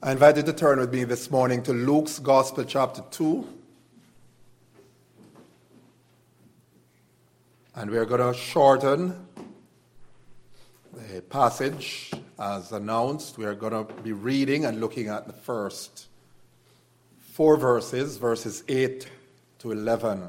I invite you to turn with me this morning to Luke's Gospel, chapter 2. And we're going to shorten the passage as announced. We are going to be reading and looking at the first four verses, verses 8 to 11.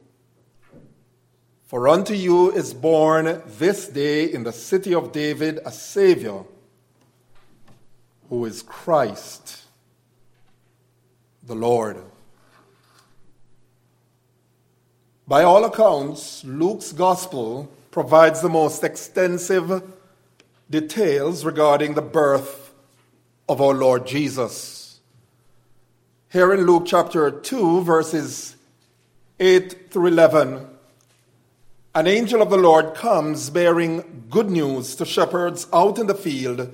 For unto you is born this day in the city of David a Savior, who is Christ the Lord. By all accounts, Luke's gospel provides the most extensive details regarding the birth of our Lord Jesus. Here in Luke chapter 2, verses 8 through 11, an angel of the Lord comes bearing good news to shepherds out in the field,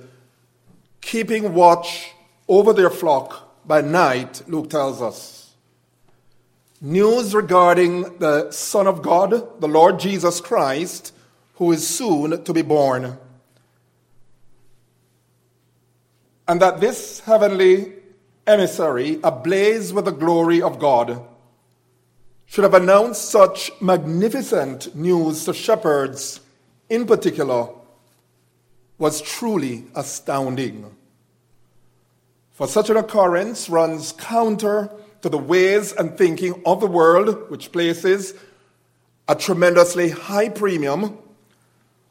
keeping watch over their flock by night, Luke tells us. News regarding the Son of God, the Lord Jesus Christ, who is soon to be born. And that this heavenly emissary, ablaze with the glory of God, should have announced such magnificent news to shepherds in particular was truly astounding. For such an occurrence runs counter to the ways and thinking of the world, which places a tremendously high premium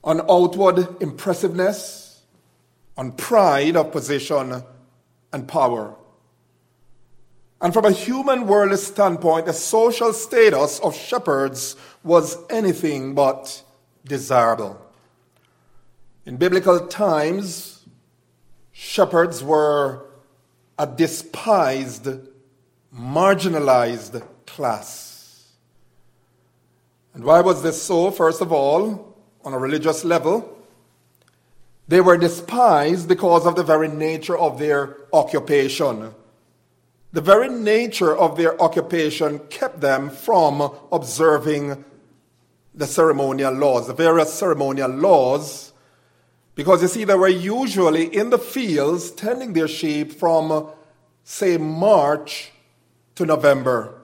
on outward impressiveness, on pride of position and power. And from a human worldly standpoint, the social status of shepherds was anything but desirable. In biblical times, shepherds were a despised, marginalized class. And why was this so? First of all, on a religious level, they were despised because of the very nature of their occupation. The very nature of their occupation kept them from observing the ceremonial laws, the various ceremonial laws, because you see, they were usually in the fields tending their sheep from, say, March to November.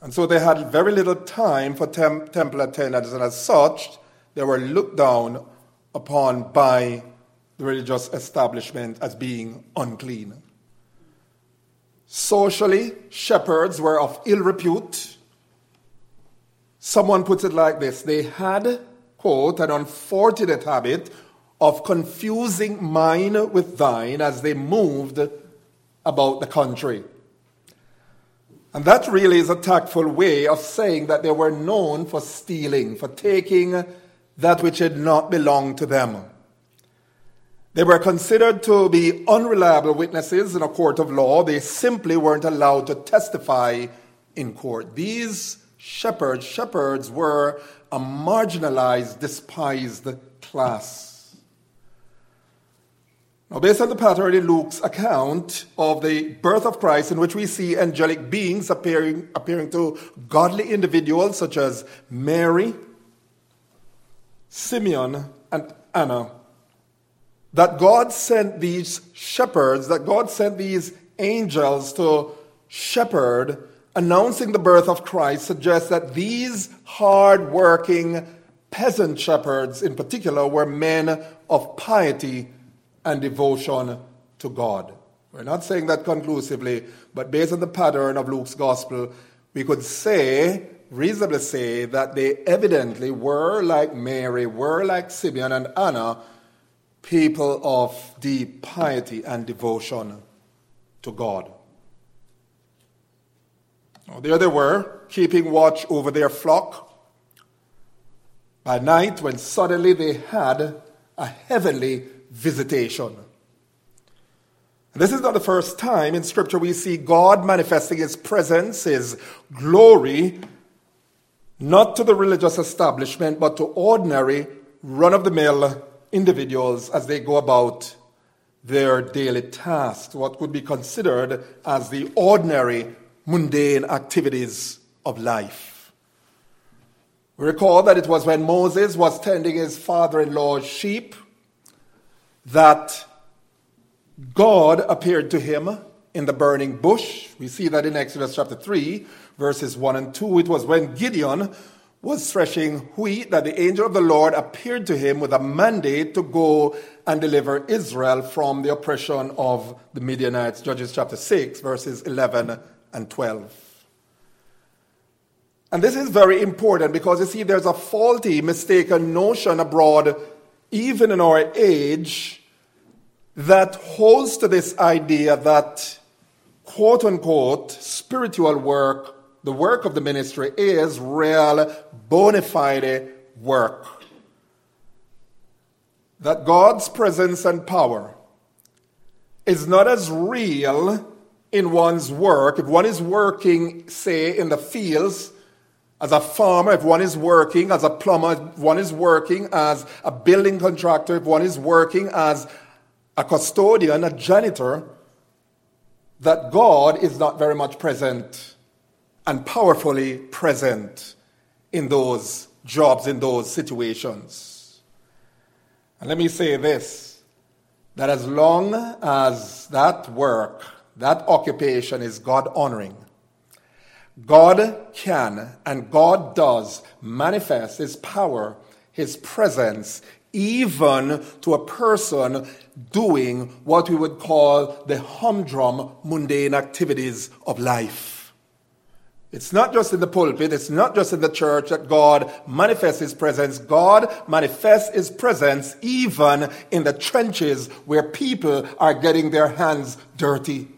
And so they had very little time for tem- temple attendance, and as such, they were looked down upon by the religious establishment as being unclean. Socially, shepherds were of ill repute. Someone puts it like this they had, quote, an unfortunate habit of confusing mine with thine as they moved about the country. And that really is a tactful way of saying that they were known for stealing, for taking that which had not belonged to them. They were considered to be unreliable witnesses in a court of law. They simply weren't allowed to testify in court. These shepherds, shepherds were a marginalized, despised class. Now, based on the pattern in Luke's account of the birth of Christ, in which we see angelic beings appearing, appearing to godly individuals such as Mary, Simeon, and Anna, that God sent these shepherds, that God sent these angels to shepherd, announcing the birth of Christ, suggests that these hard working peasant shepherds, in particular, were men of piety and devotion to God. We're not saying that conclusively, but based on the pattern of Luke's gospel, we could say, reasonably say, that they evidently were like Mary, were like Simeon and Anna people of deep piety and devotion to God. There they were, keeping watch over their flock. By night, when suddenly they had a heavenly visitation. This is not the first time in Scripture we see God manifesting His presence, His glory, not to the religious establishment, but to ordinary, run of the mill individuals as they go about their daily tasks, what would be considered as the ordinary, mundane activities of life. We recall that it was when Moses was tending his father in law's sheep that God appeared to him in the burning bush. We see that in Exodus chapter 3, verses 1 and 2. It was when Gideon was threshing wheat that the angel of the Lord appeared to him with a mandate to go and deliver Israel from the oppression of the Midianites. Judges chapter 6, verses 11 and 12. And this is very important because you see, there's a faulty, mistaken notion abroad, even in our age, that holds to this idea that quote unquote spiritual work, the work of the ministry, is real, bona fide work. That God's presence and power is not as real in one's work. If one is working, say, in the fields, as a farmer, if one is working as a plumber, if one is working as a building contractor, if one is working as a custodian, a janitor, that God is not very much present and powerfully present in those jobs, in those situations. And let me say this that as long as that work, that occupation is God honoring, God can and God does manifest His power, His presence, even to a person doing what we would call the humdrum, mundane activities of life. It's not just in the pulpit, it's not just in the church that God manifests His presence. God manifests His presence even in the trenches where people are getting their hands dirty.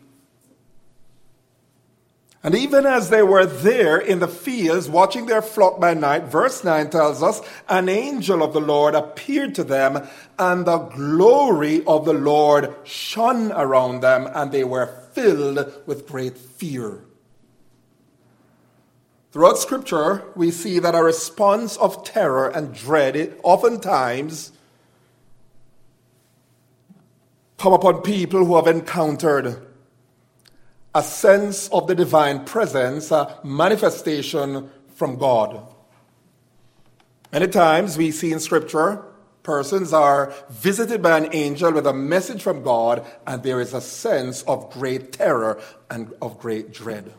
And even as they were there in the fields watching their flock by night, verse 9 tells us, an angel of the Lord appeared to them, and the glory of the Lord shone around them, and they were filled with great fear. Throughout Scripture, we see that a response of terror and dread oftentimes come upon people who have encountered a sense of the divine presence, a manifestation from God. Many times we see in Scripture persons are visited by an angel with a message from God, and there is a sense of great terror and of great dread.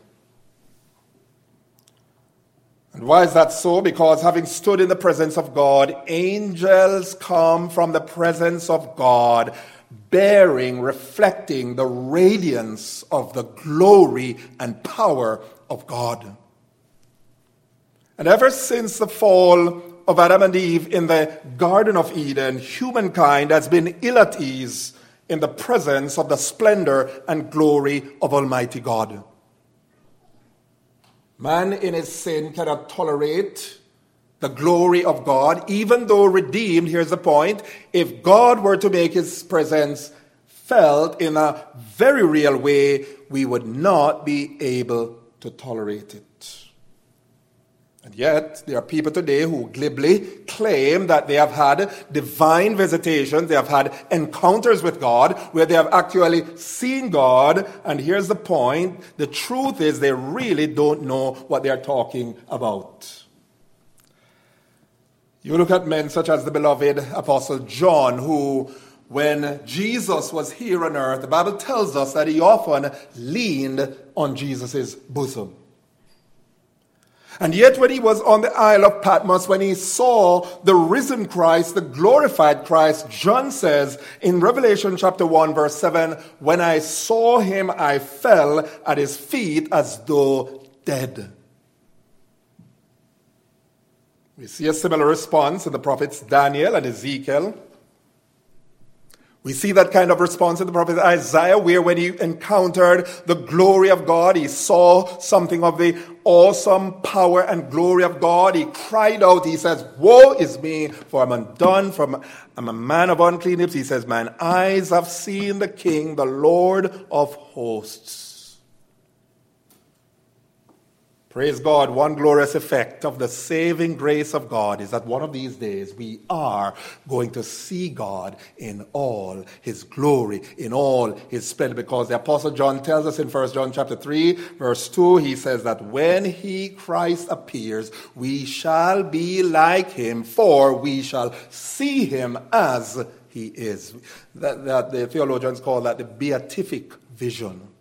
And why is that so? Because having stood in the presence of God, angels come from the presence of God bearing, reflecting the radiance of the glory and power of God. And ever since the fall of Adam and Eve in the Garden of Eden, humankind has been ill at ease in the presence of the splendor and glory of Almighty God. Man in his sin cannot tolerate the glory of God, even though redeemed, here's the point, if God were to make his presence felt in a very real way, we would not be able to tolerate it. And yet, there are people today who glibly claim that they have had divine visitations, they have had encounters with God, where they have actually seen God. And here's the point the truth is, they really don't know what they are talking about. You look at men such as the beloved Apostle John, who, when Jesus was here on earth, the Bible tells us that he often leaned on Jesus' bosom. And yet, when he was on the Isle of Patmos, when he saw the risen Christ, the glorified Christ, John says in Revelation chapter 1, verse 7, When I saw him, I fell at his feet as though dead. We see a similar response in the prophets Daniel and Ezekiel. We see that kind of response in the prophet Isaiah, where when he encountered the glory of God, he saw something of the awesome power and glory of God. He cried out, he says, Woe is me, for I'm undone, for I'm a man of unclean lips. He says, Mine eyes have seen the King, the Lord of hosts. Praise God. One glorious effect of the saving grace of God is that one of these days we are going to see God in all his glory, in all his splendor. Because the Apostle John tells us in 1 John chapter 3, verse 2, he says that when he, Christ, appears, we shall be like him, for we shall see him as he is. That, that the theologians call that the beatific vision.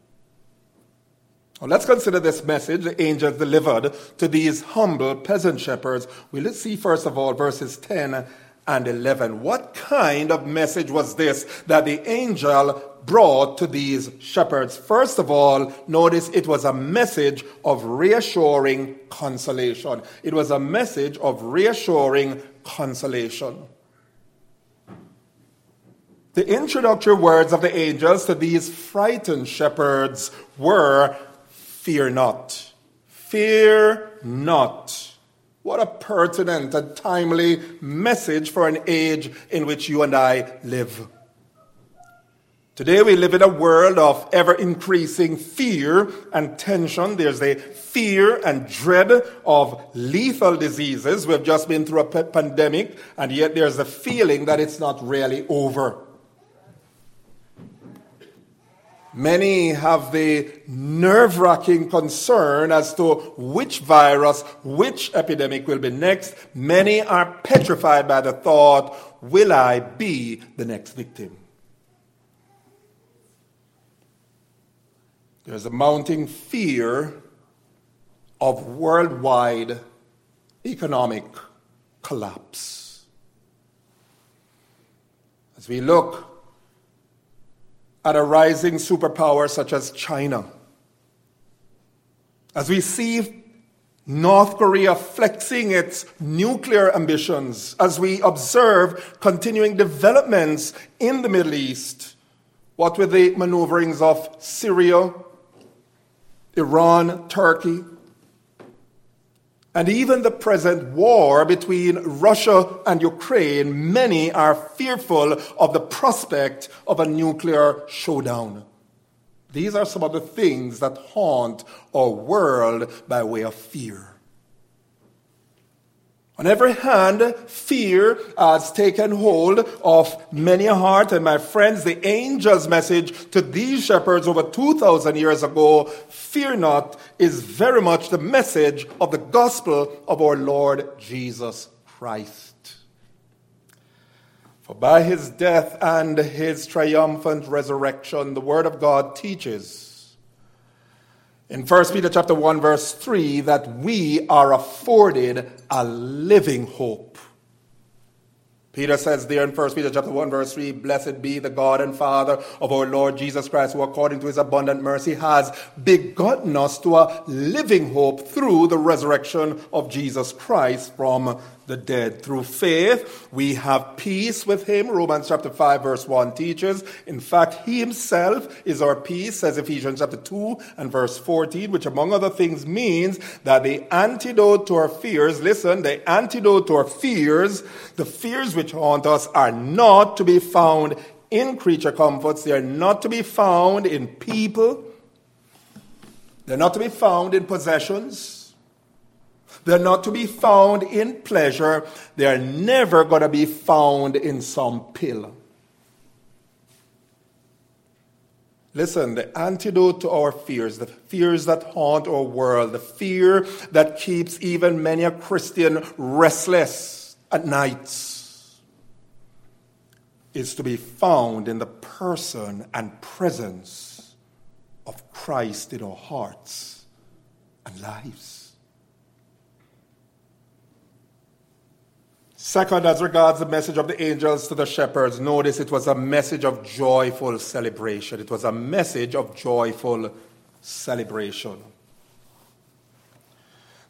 Let's consider this message the angels delivered to these humble peasant shepherds. Well, let's see first of all verses 10 and 11. What kind of message was this that the angel brought to these shepherds? First of all, notice it was a message of reassuring consolation. It was a message of reassuring consolation. The introductory words of the angels to these frightened shepherds were Fear not. Fear not. What a pertinent and timely message for an age in which you and I live. Today we live in a world of ever increasing fear and tension. There's a fear and dread of lethal diseases. We've just been through a pandemic, and yet there's a feeling that it's not really over. Many have the nerve wracking concern as to which virus, which epidemic will be next. Many are petrified by the thought, will I be the next victim? There's a mounting fear of worldwide economic collapse. As we look at a rising superpower such as China. As we see North Korea flexing its nuclear ambitions, as we observe continuing developments in the Middle East, what with the maneuverings of Syria, Iran, Turkey, and even the present war between Russia and Ukraine, many are fearful of the prospect of a nuclear showdown. These are some of the things that haunt our world by way of fear. On every hand, fear has taken hold of many a heart. And my friends, the angel's message to these shepherds over 2,000 years ago, fear not, is very much the message of the gospel of our Lord Jesus Christ. For by his death and his triumphant resurrection, the word of God teaches in 1 Peter chapter 1 verse 3 that we are afforded a living hope. Peter says there in 1 Peter chapter 1 verse 3, Blessed be the God and Father of our Lord Jesus Christ, who according to his abundant mercy has begotten us to a living hope through the resurrection of Jesus Christ from the dead. Through faith, we have peace with him. Romans chapter 5 verse 1 teaches. In fact, he himself is our peace, says Ephesians chapter 2 and verse 14, which among other things means that the antidote to our fears, listen, the antidote to our fears, the fears which haunt us are not to be found in creature comforts. They are not to be found in people. They're not to be found in possessions. They're not to be found in pleasure. They're never going to be found in some pill. Listen, the antidote to our fears, the fears that haunt our world, the fear that keeps even many a Christian restless at nights, is to be found in the person and presence of Christ in our hearts and lives. Second, as regards the message of the angels to the shepherds, notice it was a message of joyful celebration. It was a message of joyful celebration.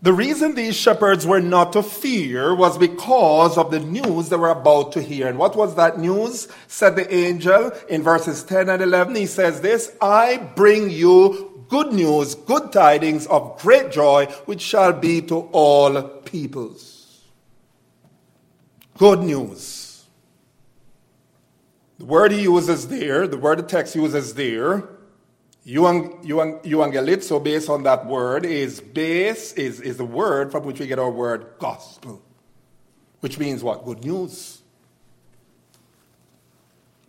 The reason these shepherds were not to fear was because of the news they were about to hear. And what was that news? Said the angel in verses 10 and 11. He says this, I bring you good news, good tidings of great joy, which shall be to all peoples. Good news. The word he uses there, the word the text uses there, Euangelizo, based on that word, is base, is, is the word from which we get our word gospel, which means what? Good news.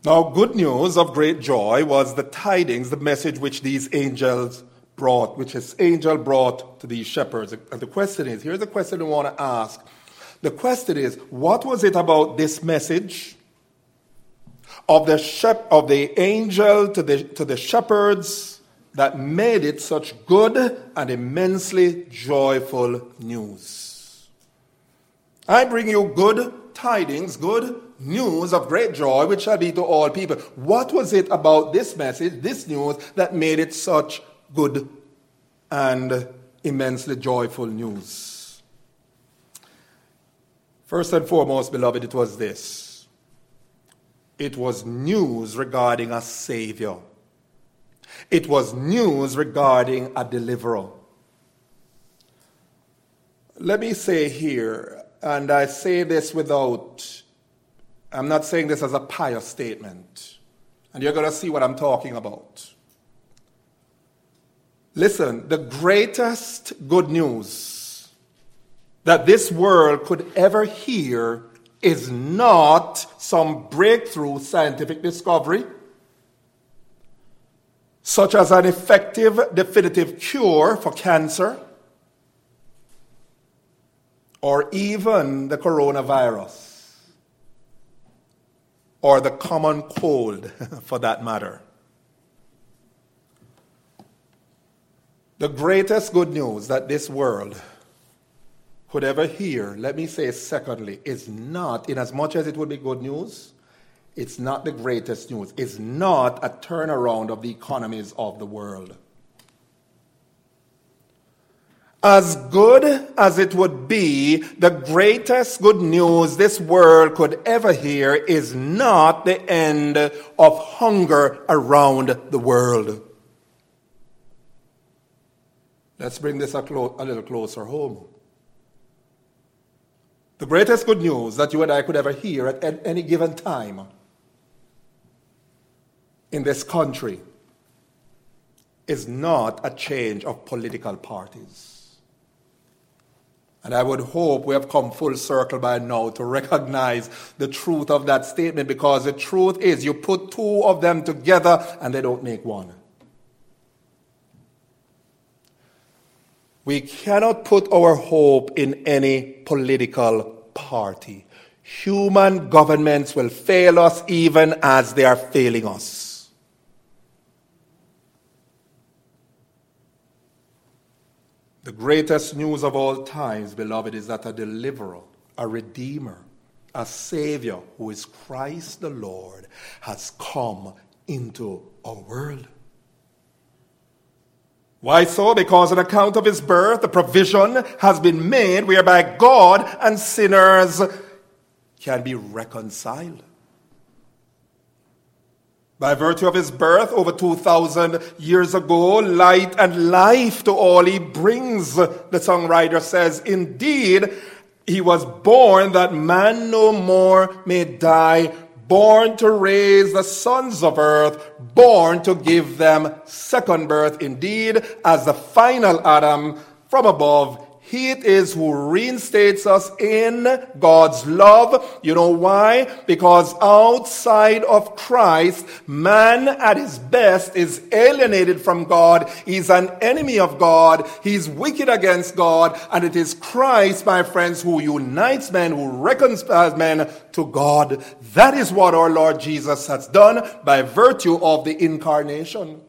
Now, good news of great joy was the tidings, the message which these angels brought, which his angel brought to these shepherds. And the question is here's the question we want to ask. The question is, what was it about this message of the, shep- of the angel to the, to the shepherds that made it such good and immensely joyful news. I bring you good tidings, good news of great joy, which shall be to all people. What was it about this message, this news, that made it such good and immensely joyful news? First and foremost, beloved, it was this it was news regarding a Savior. It was news regarding a deliverer. Let me say here, and I say this without, I'm not saying this as a pious statement, and you're going to see what I'm talking about. Listen, the greatest good news that this world could ever hear is not some breakthrough scientific discovery, such as an effective, definitive cure for cancer, or even the coronavirus, or the common cold for that matter. The greatest good news that this world could ever hear, let me say secondly, is not, in as much as it would be good news, it's not the greatest news. It's not a turnaround of the economies of the world. As good as it would be, the greatest good news this world could ever hear is not the end of hunger around the world. Let's bring this a, clo- a little closer home. The greatest good news that you and I could ever hear at any given time in this country is not a change of political parties. And I would hope we have come full circle by now to recognize the truth of that statement because the truth is you put two of them together and they don't make one. We cannot put our hope in any political party. Human governments will fail us even as they are failing us. The greatest news of all times, beloved, is that a deliverer, a redeemer, a savior who is Christ the Lord has come into our world. Why so? Because on account of his birth, the provision has been made whereby God and sinners can be reconciled. By virtue of his birth over 2,000 years ago, light and life to all he brings, the songwriter says. Indeed, he was born that man no more may die born to raise the sons of earth, born to give them second birth. Indeed, as the final Adam from above, he it is who reinstates us in God's love. You know why? Because outside of Christ, man at his best is alienated from God. He's an enemy of God. He's wicked against God. And it is Christ, my friends, who unites men, who reconciles men to God. That is what our Lord Jesus has done by virtue of the incarnation.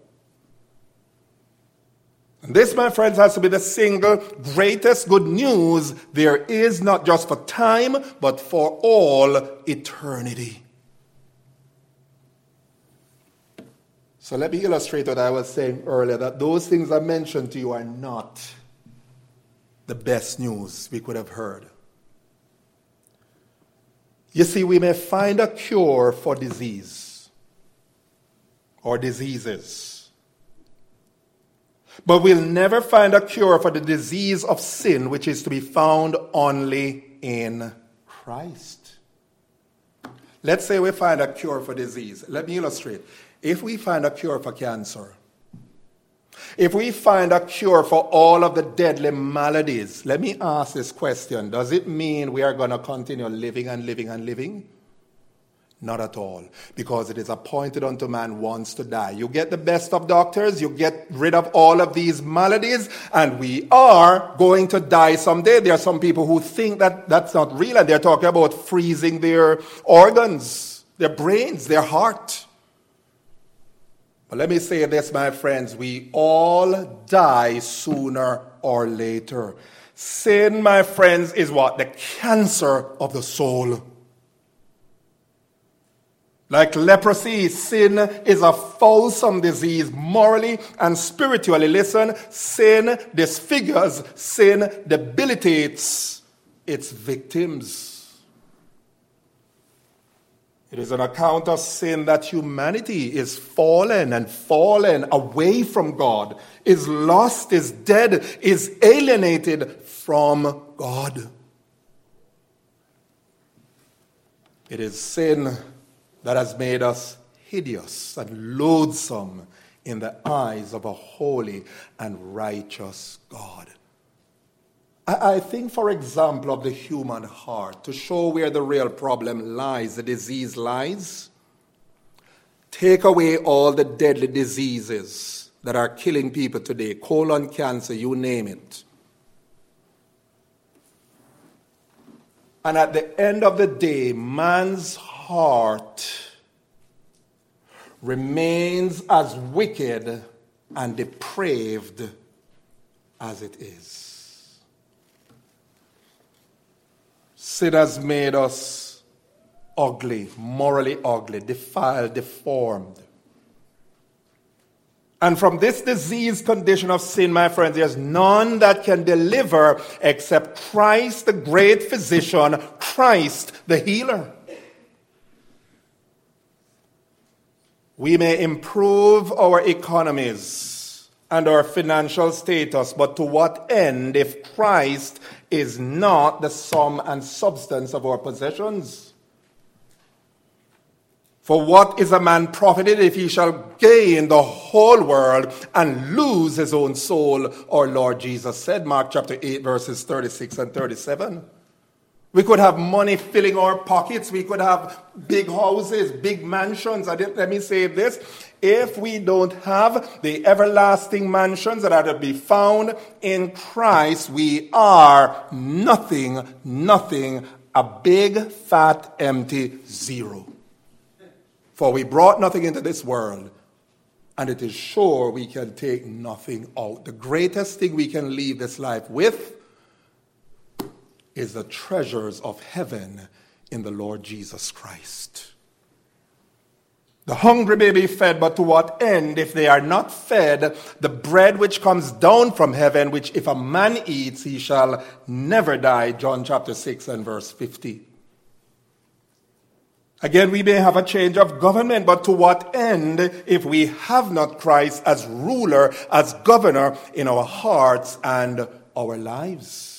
And this, my friends, has to be the single greatest good news there is, not just for time, but for all eternity. So let me illustrate what I was saying earlier that those things I mentioned to you are not the best news we could have heard. You see, we may find a cure for disease or diseases, but we'll never find a cure for the disease of sin, which is to be found only in Christ. Let's say we find a cure for disease. Let me illustrate. If we find a cure for cancer, if we find a cure for all of the deadly maladies, let me ask this question Does it mean we are going to continue living and living and living? Not at all, because it is appointed unto man once to die. You get the best of doctors, you get rid of all of these maladies, and we are going to die someday. There are some people who think that that's not real, and they're talking about freezing their organs, their brains, their heart. But let me say this, my friends we all die sooner or later. Sin, my friends, is what? The cancer of the soul. Like leprosy, sin is a fulsome disease morally and spiritually. Listen, sin disfigures, sin debilitates its victims. It is an account of sin that humanity is fallen and fallen away from God, is lost, is dead, is alienated from God. It is sin that has made us hideous and loathsome in the eyes of a holy and righteous God. I think, for example, of the human heart, to show where the real problem lies, the disease lies. Take away all the deadly diseases that are killing people today colon cancer, you name it. And at the end of the day, man's heart remains as wicked and depraved as it is. Sin has made us ugly, morally ugly, defiled, deformed. And from this disease condition of sin, my friends, there's none that can deliver except Christ, the great physician, Christ, the healer. We may improve our economies and our financial status, but to what end if Christ is not the sum and substance of our possessions? For what is a man profited if he shall gain the whole world and lose his own soul? Our Lord Jesus said, Mark chapter 8, verses 36 and 37. We could have money filling our pockets. We could have big houses, big mansions. let me say this. If we don't have the everlasting mansions that are to be found in Christ, we are nothing, nothing, a big, fat, empty zero. For we brought nothing into this world, and it is sure we can take nothing out. The greatest thing we can leave this life with is the treasures of heaven in the Lord Jesus Christ. The hungry may be fed, but to what end if they are not fed the bread which comes down from heaven, which if a man eats, he shall never die? John chapter 6 and verse 50. Again, we may have a change of government, but to what end if we have not Christ as ruler, as governor in our hearts and our lives?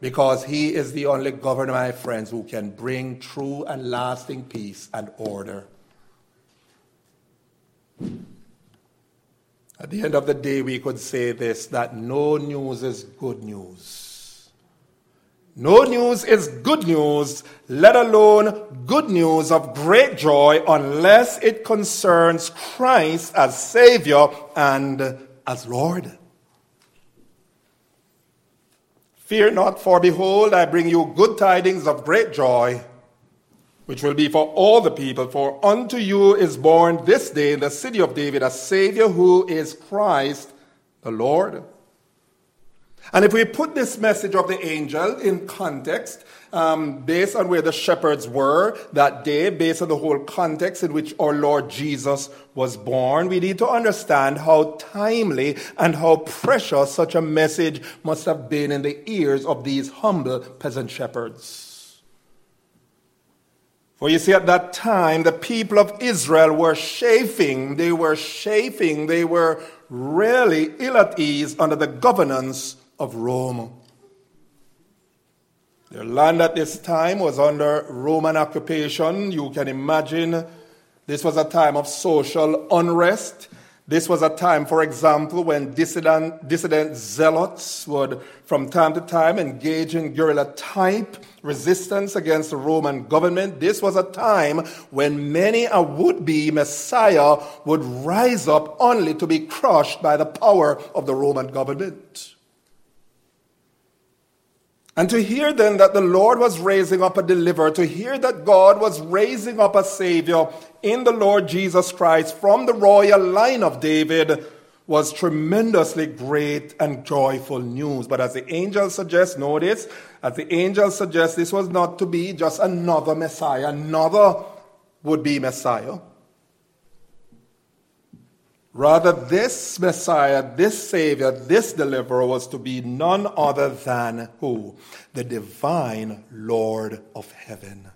Because he is the only governor, my friends, who can bring true and lasting peace and order. At the end of the day, we could say this that no news is good news. No news is good news, let alone good news of great joy, unless it concerns Christ as Savior and as Lord. Fear not, for behold, I bring you good tidings of great joy, which will be for all the people. For unto you is born this day in the city of David a Savior who is Christ the Lord. And if we put this message of the angel in context, um, based on where the shepherds were that day, based on the whole context in which our Lord Jesus was born, we need to understand how timely and how precious such a message must have been in the ears of these humble peasant shepherds. For you see, at that time, the people of Israel were chafing, they were chafing, they were really ill at ease under the governance of Rome. Their land at this time was under Roman occupation. You can imagine this was a time of social unrest. This was a time, for example, when dissident, dissident zealots would, from time to time, engage in guerrilla type resistance against the Roman government. This was a time when many a would be Messiah would rise up only to be crushed by the power of the Roman government. And to hear then that the Lord was raising up a deliverer, to hear that God was raising up a Savior in the Lord Jesus Christ from the royal line of David was tremendously great and joyful news. But as the angel suggests, notice, as the angel suggests, this was not to be just another Messiah, another would be Messiah. Rather, this Messiah, this Savior, this deliverer was to be none other than who? The divine Lord of heaven.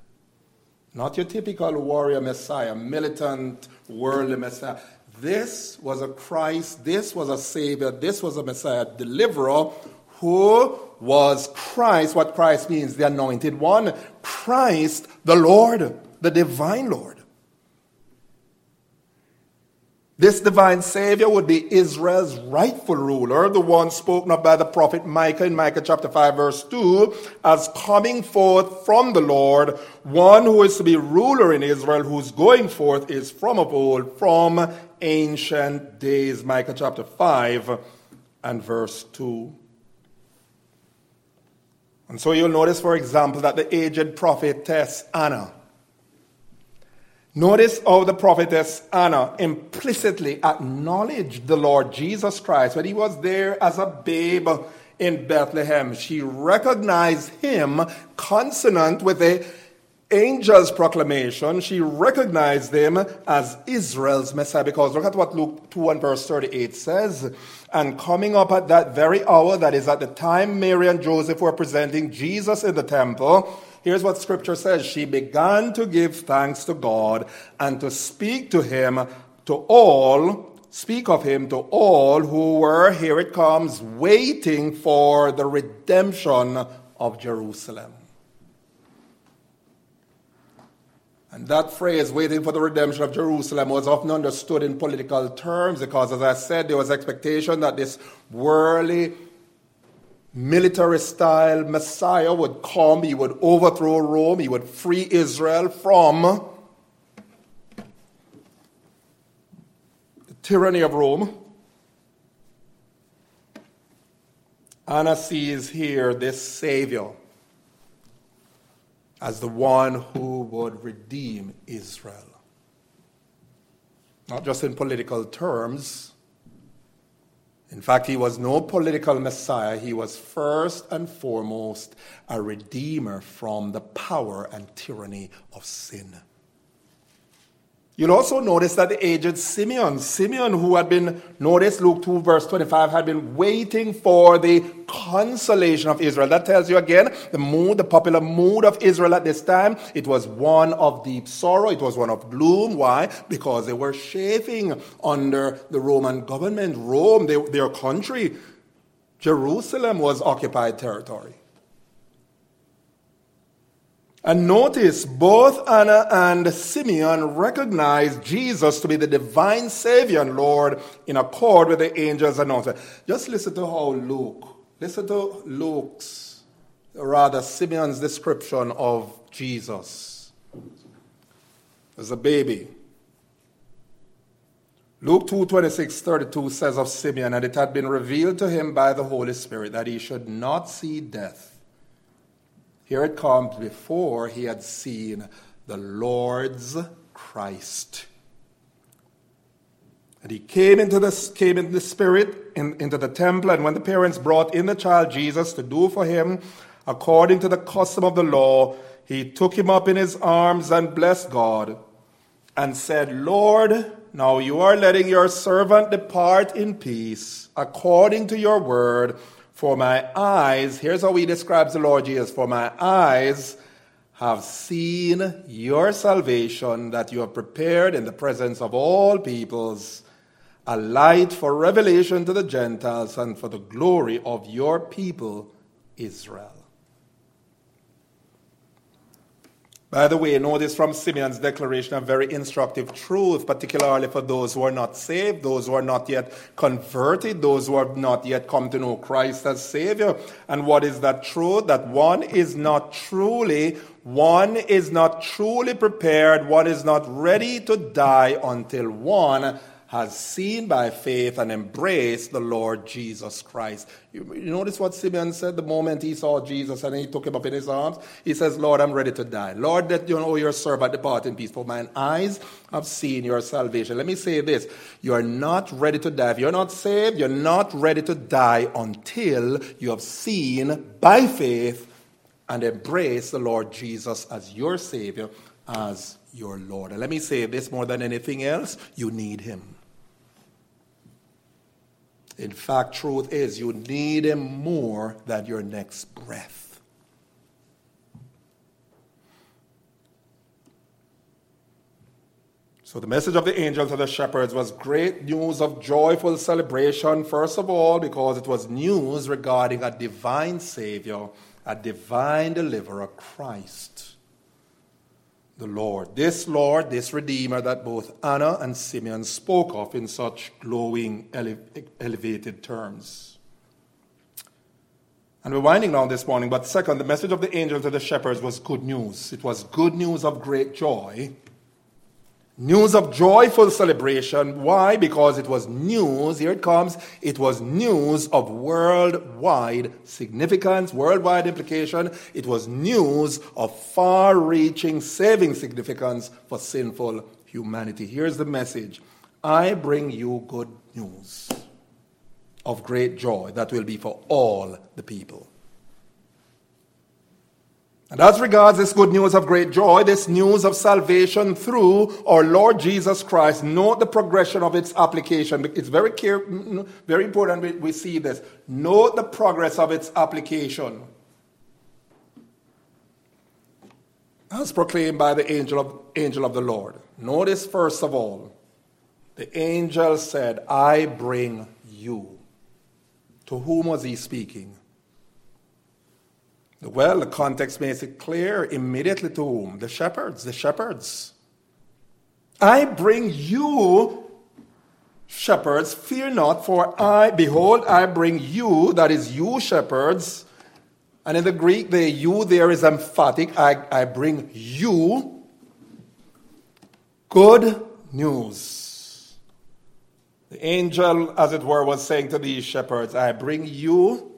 Not your typical warrior Messiah, militant, worldly Messiah. This was a Christ, this was a Savior, this was a Messiah, deliverer who was Christ, what Christ means, the anointed one. Christ, the Lord, the divine Lord. This divine Savior would be Israel's rightful ruler, the one spoken of by the prophet Micah in Micah chapter 5, verse 2, as coming forth from the Lord, one who is to be ruler in Israel, whose going forth is from of old, from ancient days. Micah chapter 5 and verse 2. And so you'll notice, for example, that the aged prophetess Anna Notice how the prophetess Anna implicitly acknowledged the Lord Jesus Christ when he was there as a babe in Bethlehem. She recognized him consonant with the angel's proclamation. She recognized him as Israel's Messiah because look at what Luke 2 and verse 38 says. And coming up at that very hour, that is at the time Mary and Joseph were presenting Jesus in the temple, Here's what scripture says She began to give thanks to God and to speak to him to all, speak of him to all who were, here it comes, waiting for the redemption of Jerusalem. And that phrase, waiting for the redemption of Jerusalem, was often understood in political terms because, as I said, there was expectation that this worldly military style Messiah would come, he would overthrow Rome, he would free Israel from the tyranny of Rome. Anna sees here this Savior as the one who would redeem Israel. Not just in political terms, in fact, he was no political messiah. He was first and foremost a redeemer from the power and tyranny of sin. You'll also notice that the aged Simeon, Simeon who had been, notice Luke 2 verse 25, had been waiting for the consolation of Israel. That tells you again the mood, the popular mood of Israel at this time. It was one of deep sorrow. It was one of gloom. Why? Because they were chafing under the Roman government. Rome, they, their country, Jerusalem was occupied territory. And notice both Anna and Simeon recognized Jesus to be the divine Savior and Lord in accord with the angel's announcement. Just listen to how Luke, listen to Luke's, rather Simeon's description of Jesus as a baby. Luke 2 26 32 says of Simeon, and it had been revealed to him by the Holy Spirit that he should not see death here it comes before he had seen the Lord's Christ. And he came into the, came in the spirit in, into the temple, and when the parents brought in the child Jesus to do for him according to the custom of the law, he took him up in his arms and blessed God and said, Lord, now you are letting your servant depart in peace according to your word. For my eyes, here's how he describes the Lord Jesus, for my eyes have seen your salvation that you have prepared in the presence of all peoples, a light for revelation to the Gentiles and for the glory of your people, Israel. By the way, notice from Simeon's declaration a very instructive truth, particularly for those who are not saved, those who are not yet converted, those who have not yet come to know Christ as Savior. And what is that truth? That one is not truly, one is not truly prepared, one is not ready to die until one has seen by faith and embraced the Lord Jesus Christ. You, you, notice what Simeon said the moment he saw Jesus and he took him up in his arms? He says, Lord, I'm ready to die. Lord, that you know your servant depart in peace, for mine eyes have seen your salvation. Let me say this. You are not ready to die. If you're not saved, you're not ready to die until you have seen by faith and embraced the Lord Jesus as your Savior, as your Lord. And let me say this more than anything else, you need Him. In fact, truth is, you need Him more than your next breath. So, the message of the angel to the shepherds was great news of joyful celebration, first of all, because it was news regarding a divine Savior, a divine deliverer, Christ the Lord. This Lord, this Redeemer that both Anna and Simeon spoke of in such glowing, ele- elevated terms. And we're winding down this morning, but second, the message of the angel to the shepherds was good news. It was good news of great joy News of joyful celebration. Why? Because it was news, here it comes, it was news of worldwide significance, worldwide implication. It was news of far reaching saving significance for sinful humanity. Here's the message I bring you good news of great joy that will be for all the people. And as regards this good news of great joy, this news of salvation through our Lord Jesus Christ, note the progression of its application. It's very clear, very important we see this. Note the progress of its application. As proclaimed by the angel of, angel of the Lord. Notice first of all, the angel said, I bring you. To whom was he speaking? Well, the context makes it clear immediately to whom? The shepherds, the shepherds. I bring you, shepherds, fear not, for I, behold, I bring you, that is you, shepherds. And in the Greek, the you there is emphatic. I, I bring you good news. The angel, as it were, was saying to these shepherds, I bring you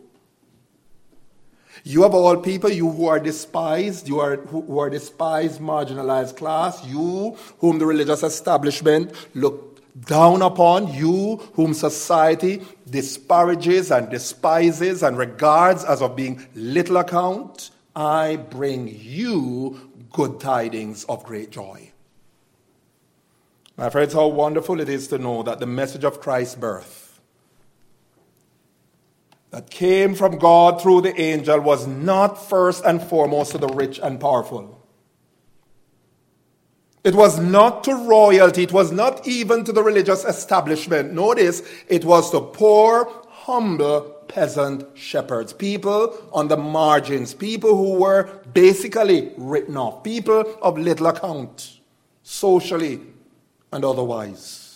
you of all people, you who are despised, you are who are despised, marginalized class, you whom the religious establishment look down upon, you whom society disparages and despises and regards as of being little account, I bring you good tidings of great joy. My friends, how wonderful it is to know that the message of Christ's birth that came from God through the angel was not first and foremost to the rich and powerful. It was not to royalty, it was not even to the religious establishment. Notice, it was to poor, humble peasant shepherds, people on the margins, people who were basically written off, people of little account, socially and otherwise.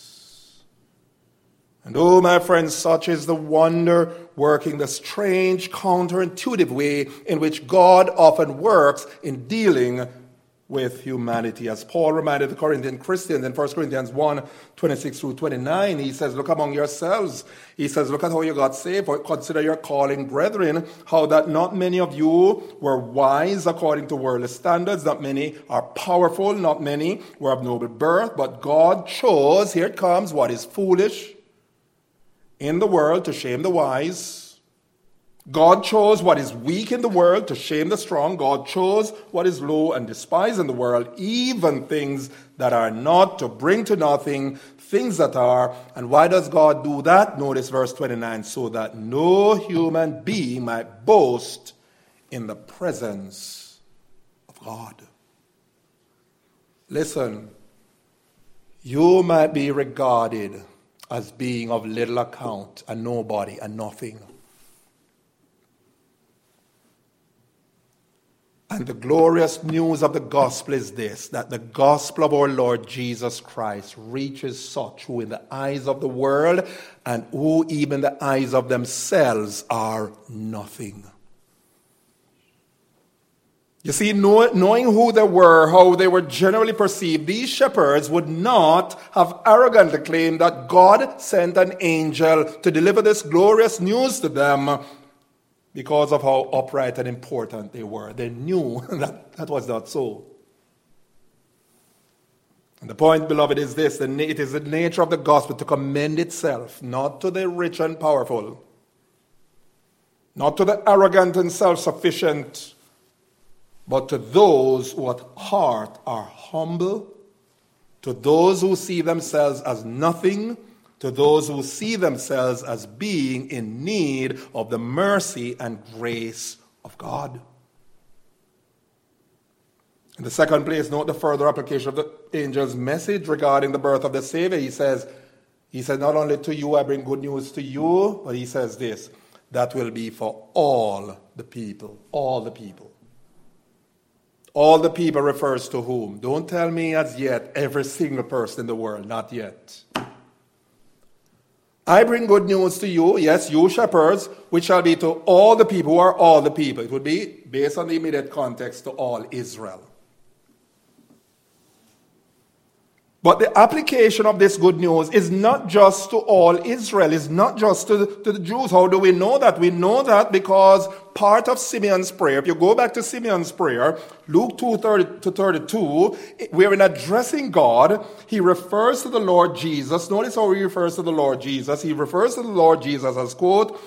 And oh, my friends, such is the wonder working, the strange, counterintuitive way in which God often works in dealing with humanity. As Paul reminded the Corinthian Christians in 1 Corinthians 1 26 through 29, he says, Look among yourselves. He says, Look at how you got saved. Consider your calling, brethren, how that not many of you were wise according to worldly standards, not many are powerful, not many were of noble birth, but God chose, here it comes, what is foolish in the world to shame the wise God chose what is weak in the world to shame the strong. God chose what is low and despised in the world, even things that are not, to bring to nothing things that are. And why does God do that? Notice verse 29 so that no human being might boast in the presence of God. Listen, you might be regarded as being of little account, a nobody, a nothing. And the glorious news of the gospel is this that the gospel of our Lord Jesus Christ reaches such who, in the eyes of the world and who, even the eyes of themselves, are nothing. You see, knowing who they were, how they were generally perceived, these shepherds would not have arrogantly claimed that God sent an angel to deliver this glorious news to them because of how upright and important they were. They knew that that was not so. And the point, beloved, is this it is the nature of the gospel to commend itself not to the rich and powerful, not to the arrogant and self sufficient, but to those who at heart are humble, to those who see themselves as nothing to those who see themselves as being in need of the mercy and grace of God. In the second place, note the further application of the angel's message regarding the birth of the Savior. He says, he said, Not only to you I bring good news to you, but he says this that will be for all the people. All the people. All the people refers to whom? Don't tell me as yet every single person in the world, not yet. I bring good news to you, yes, you shepherds, which shall be to all the people who are all the people. It would be, based on the immediate context, to all Israel. But the application of this good news is not just to all Israel, it's not just to, to the Jews. How do we know that? We know that because part of Simeon's prayer, if you go back to Simeon's prayer, Luke 2 30 to 32, where in addressing God, he refers to the Lord Jesus. Notice how he refers to the Lord Jesus. He refers to the Lord Jesus as, quote,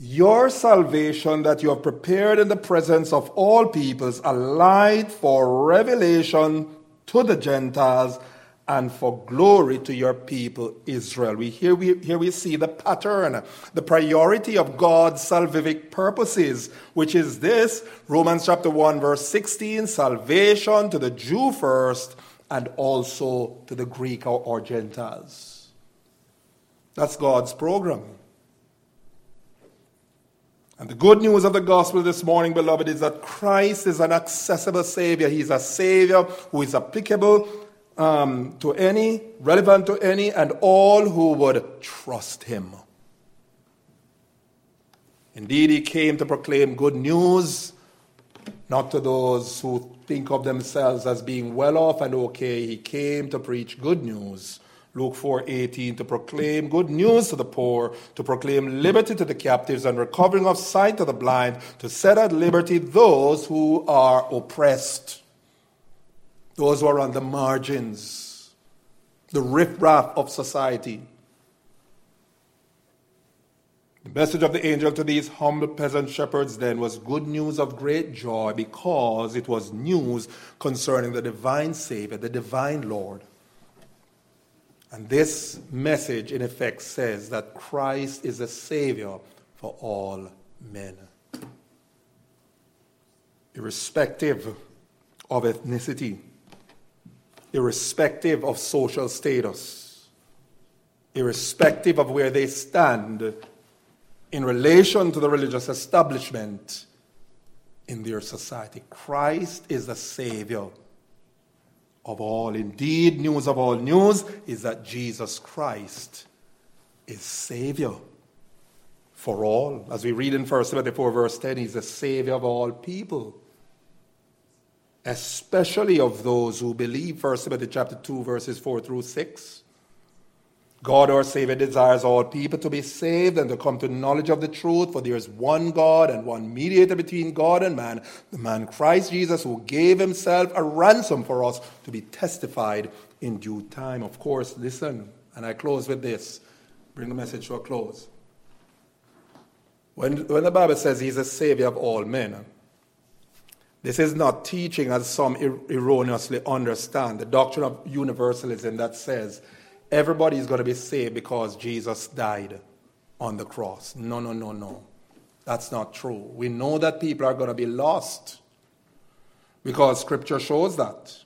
your salvation that you have prepared in the presence of all peoples, a light for revelation to the Gentiles and for glory to your people Israel. We, here, we, here we see the pattern, the priority of God's salvific purposes, which is this Romans chapter 1, verse 16 salvation to the Jew first and also to the Greek or, or Gentiles. That's God's program. And the good news of the gospel this morning, beloved, is that Christ is an accessible Savior. He's a Savior who is applicable um, to any, relevant to any, and all who would trust Him. Indeed, He came to proclaim good news, not to those who think of themselves as being well off and okay. He came to preach good news Luke 4:18 to proclaim good news to the poor, to proclaim liberty to the captives and recovering of sight to the blind, to set at liberty those who are oppressed, those who are on the margins, the riffraff of society. The message of the angel to these humble peasant shepherds then was good news of great joy because it was news concerning the divine Savior, the divine Lord. And this message, in effect, says that Christ is a Savior for all men. Irrespective of ethnicity, irrespective of social status, irrespective of where they stand in relation to the religious establishment in their society. Christ is the Savior of all. Indeed, news of all news is that Jesus Christ is Savior for all. As we read in 1 Timothy 4, verse 10, He's the Savior of all people. especially of those who believe. 1 Timothy chapter 2, verses 4 through 6. God our Savior desires all people to be saved and to come to knowledge of the truth, for there is one God and one mediator between God and man, the man Christ Jesus, who gave himself a ransom for us to be testified in due time. Of course, listen, and I close with this. Bring the message to a close. When, when the Bible says he's a savior of all men, this is not teaching as some er, erroneously understand the doctrine of universalism that says everybody is going to be saved because Jesus died on the cross. No, no, no, no. That's not true. We know that people are going to be lost because Scripture shows that.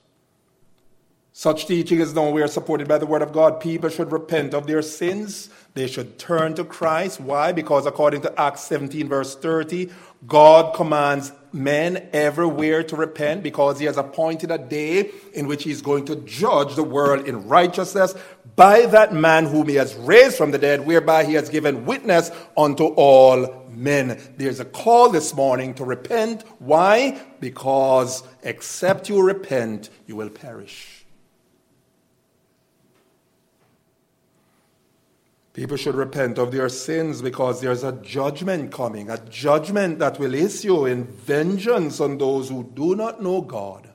Such teaching is nowhere supported by the Word of God. People should repent of their sins. They should turn to Christ. Why? Because according to Acts 17, verse 30, God commands men everywhere to repent because He has appointed a day in which He's going to judge the world in righteousness by that man whom He has raised from the dead, whereby He has given witness unto all men. There's a call this morning to repent. Why? Because except you repent, you will perish. People should repent of their sins because there's a judgment coming, a judgment that will issue in vengeance on those who do not know God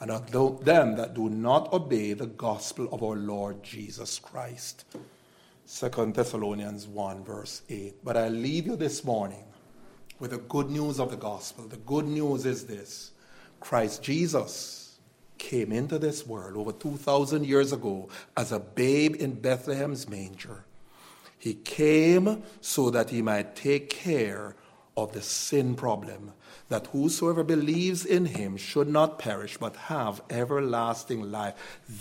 and on them that do not obey the gospel of our Lord Jesus Christ. 2 Thessalonians 1, verse 8. But I leave you this morning with the good news of the gospel. The good news is this Christ Jesus came into this world over 2,000 years ago as a babe in Bethlehem's manger. He came so that he might take care of the sin problem, that whosoever believes in him should not perish but have everlasting life.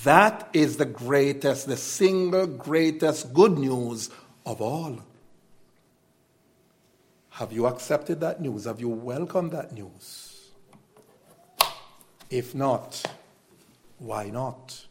That is the greatest, the single greatest good news of all. Have you accepted that news? Have you welcomed that news? If not, why not?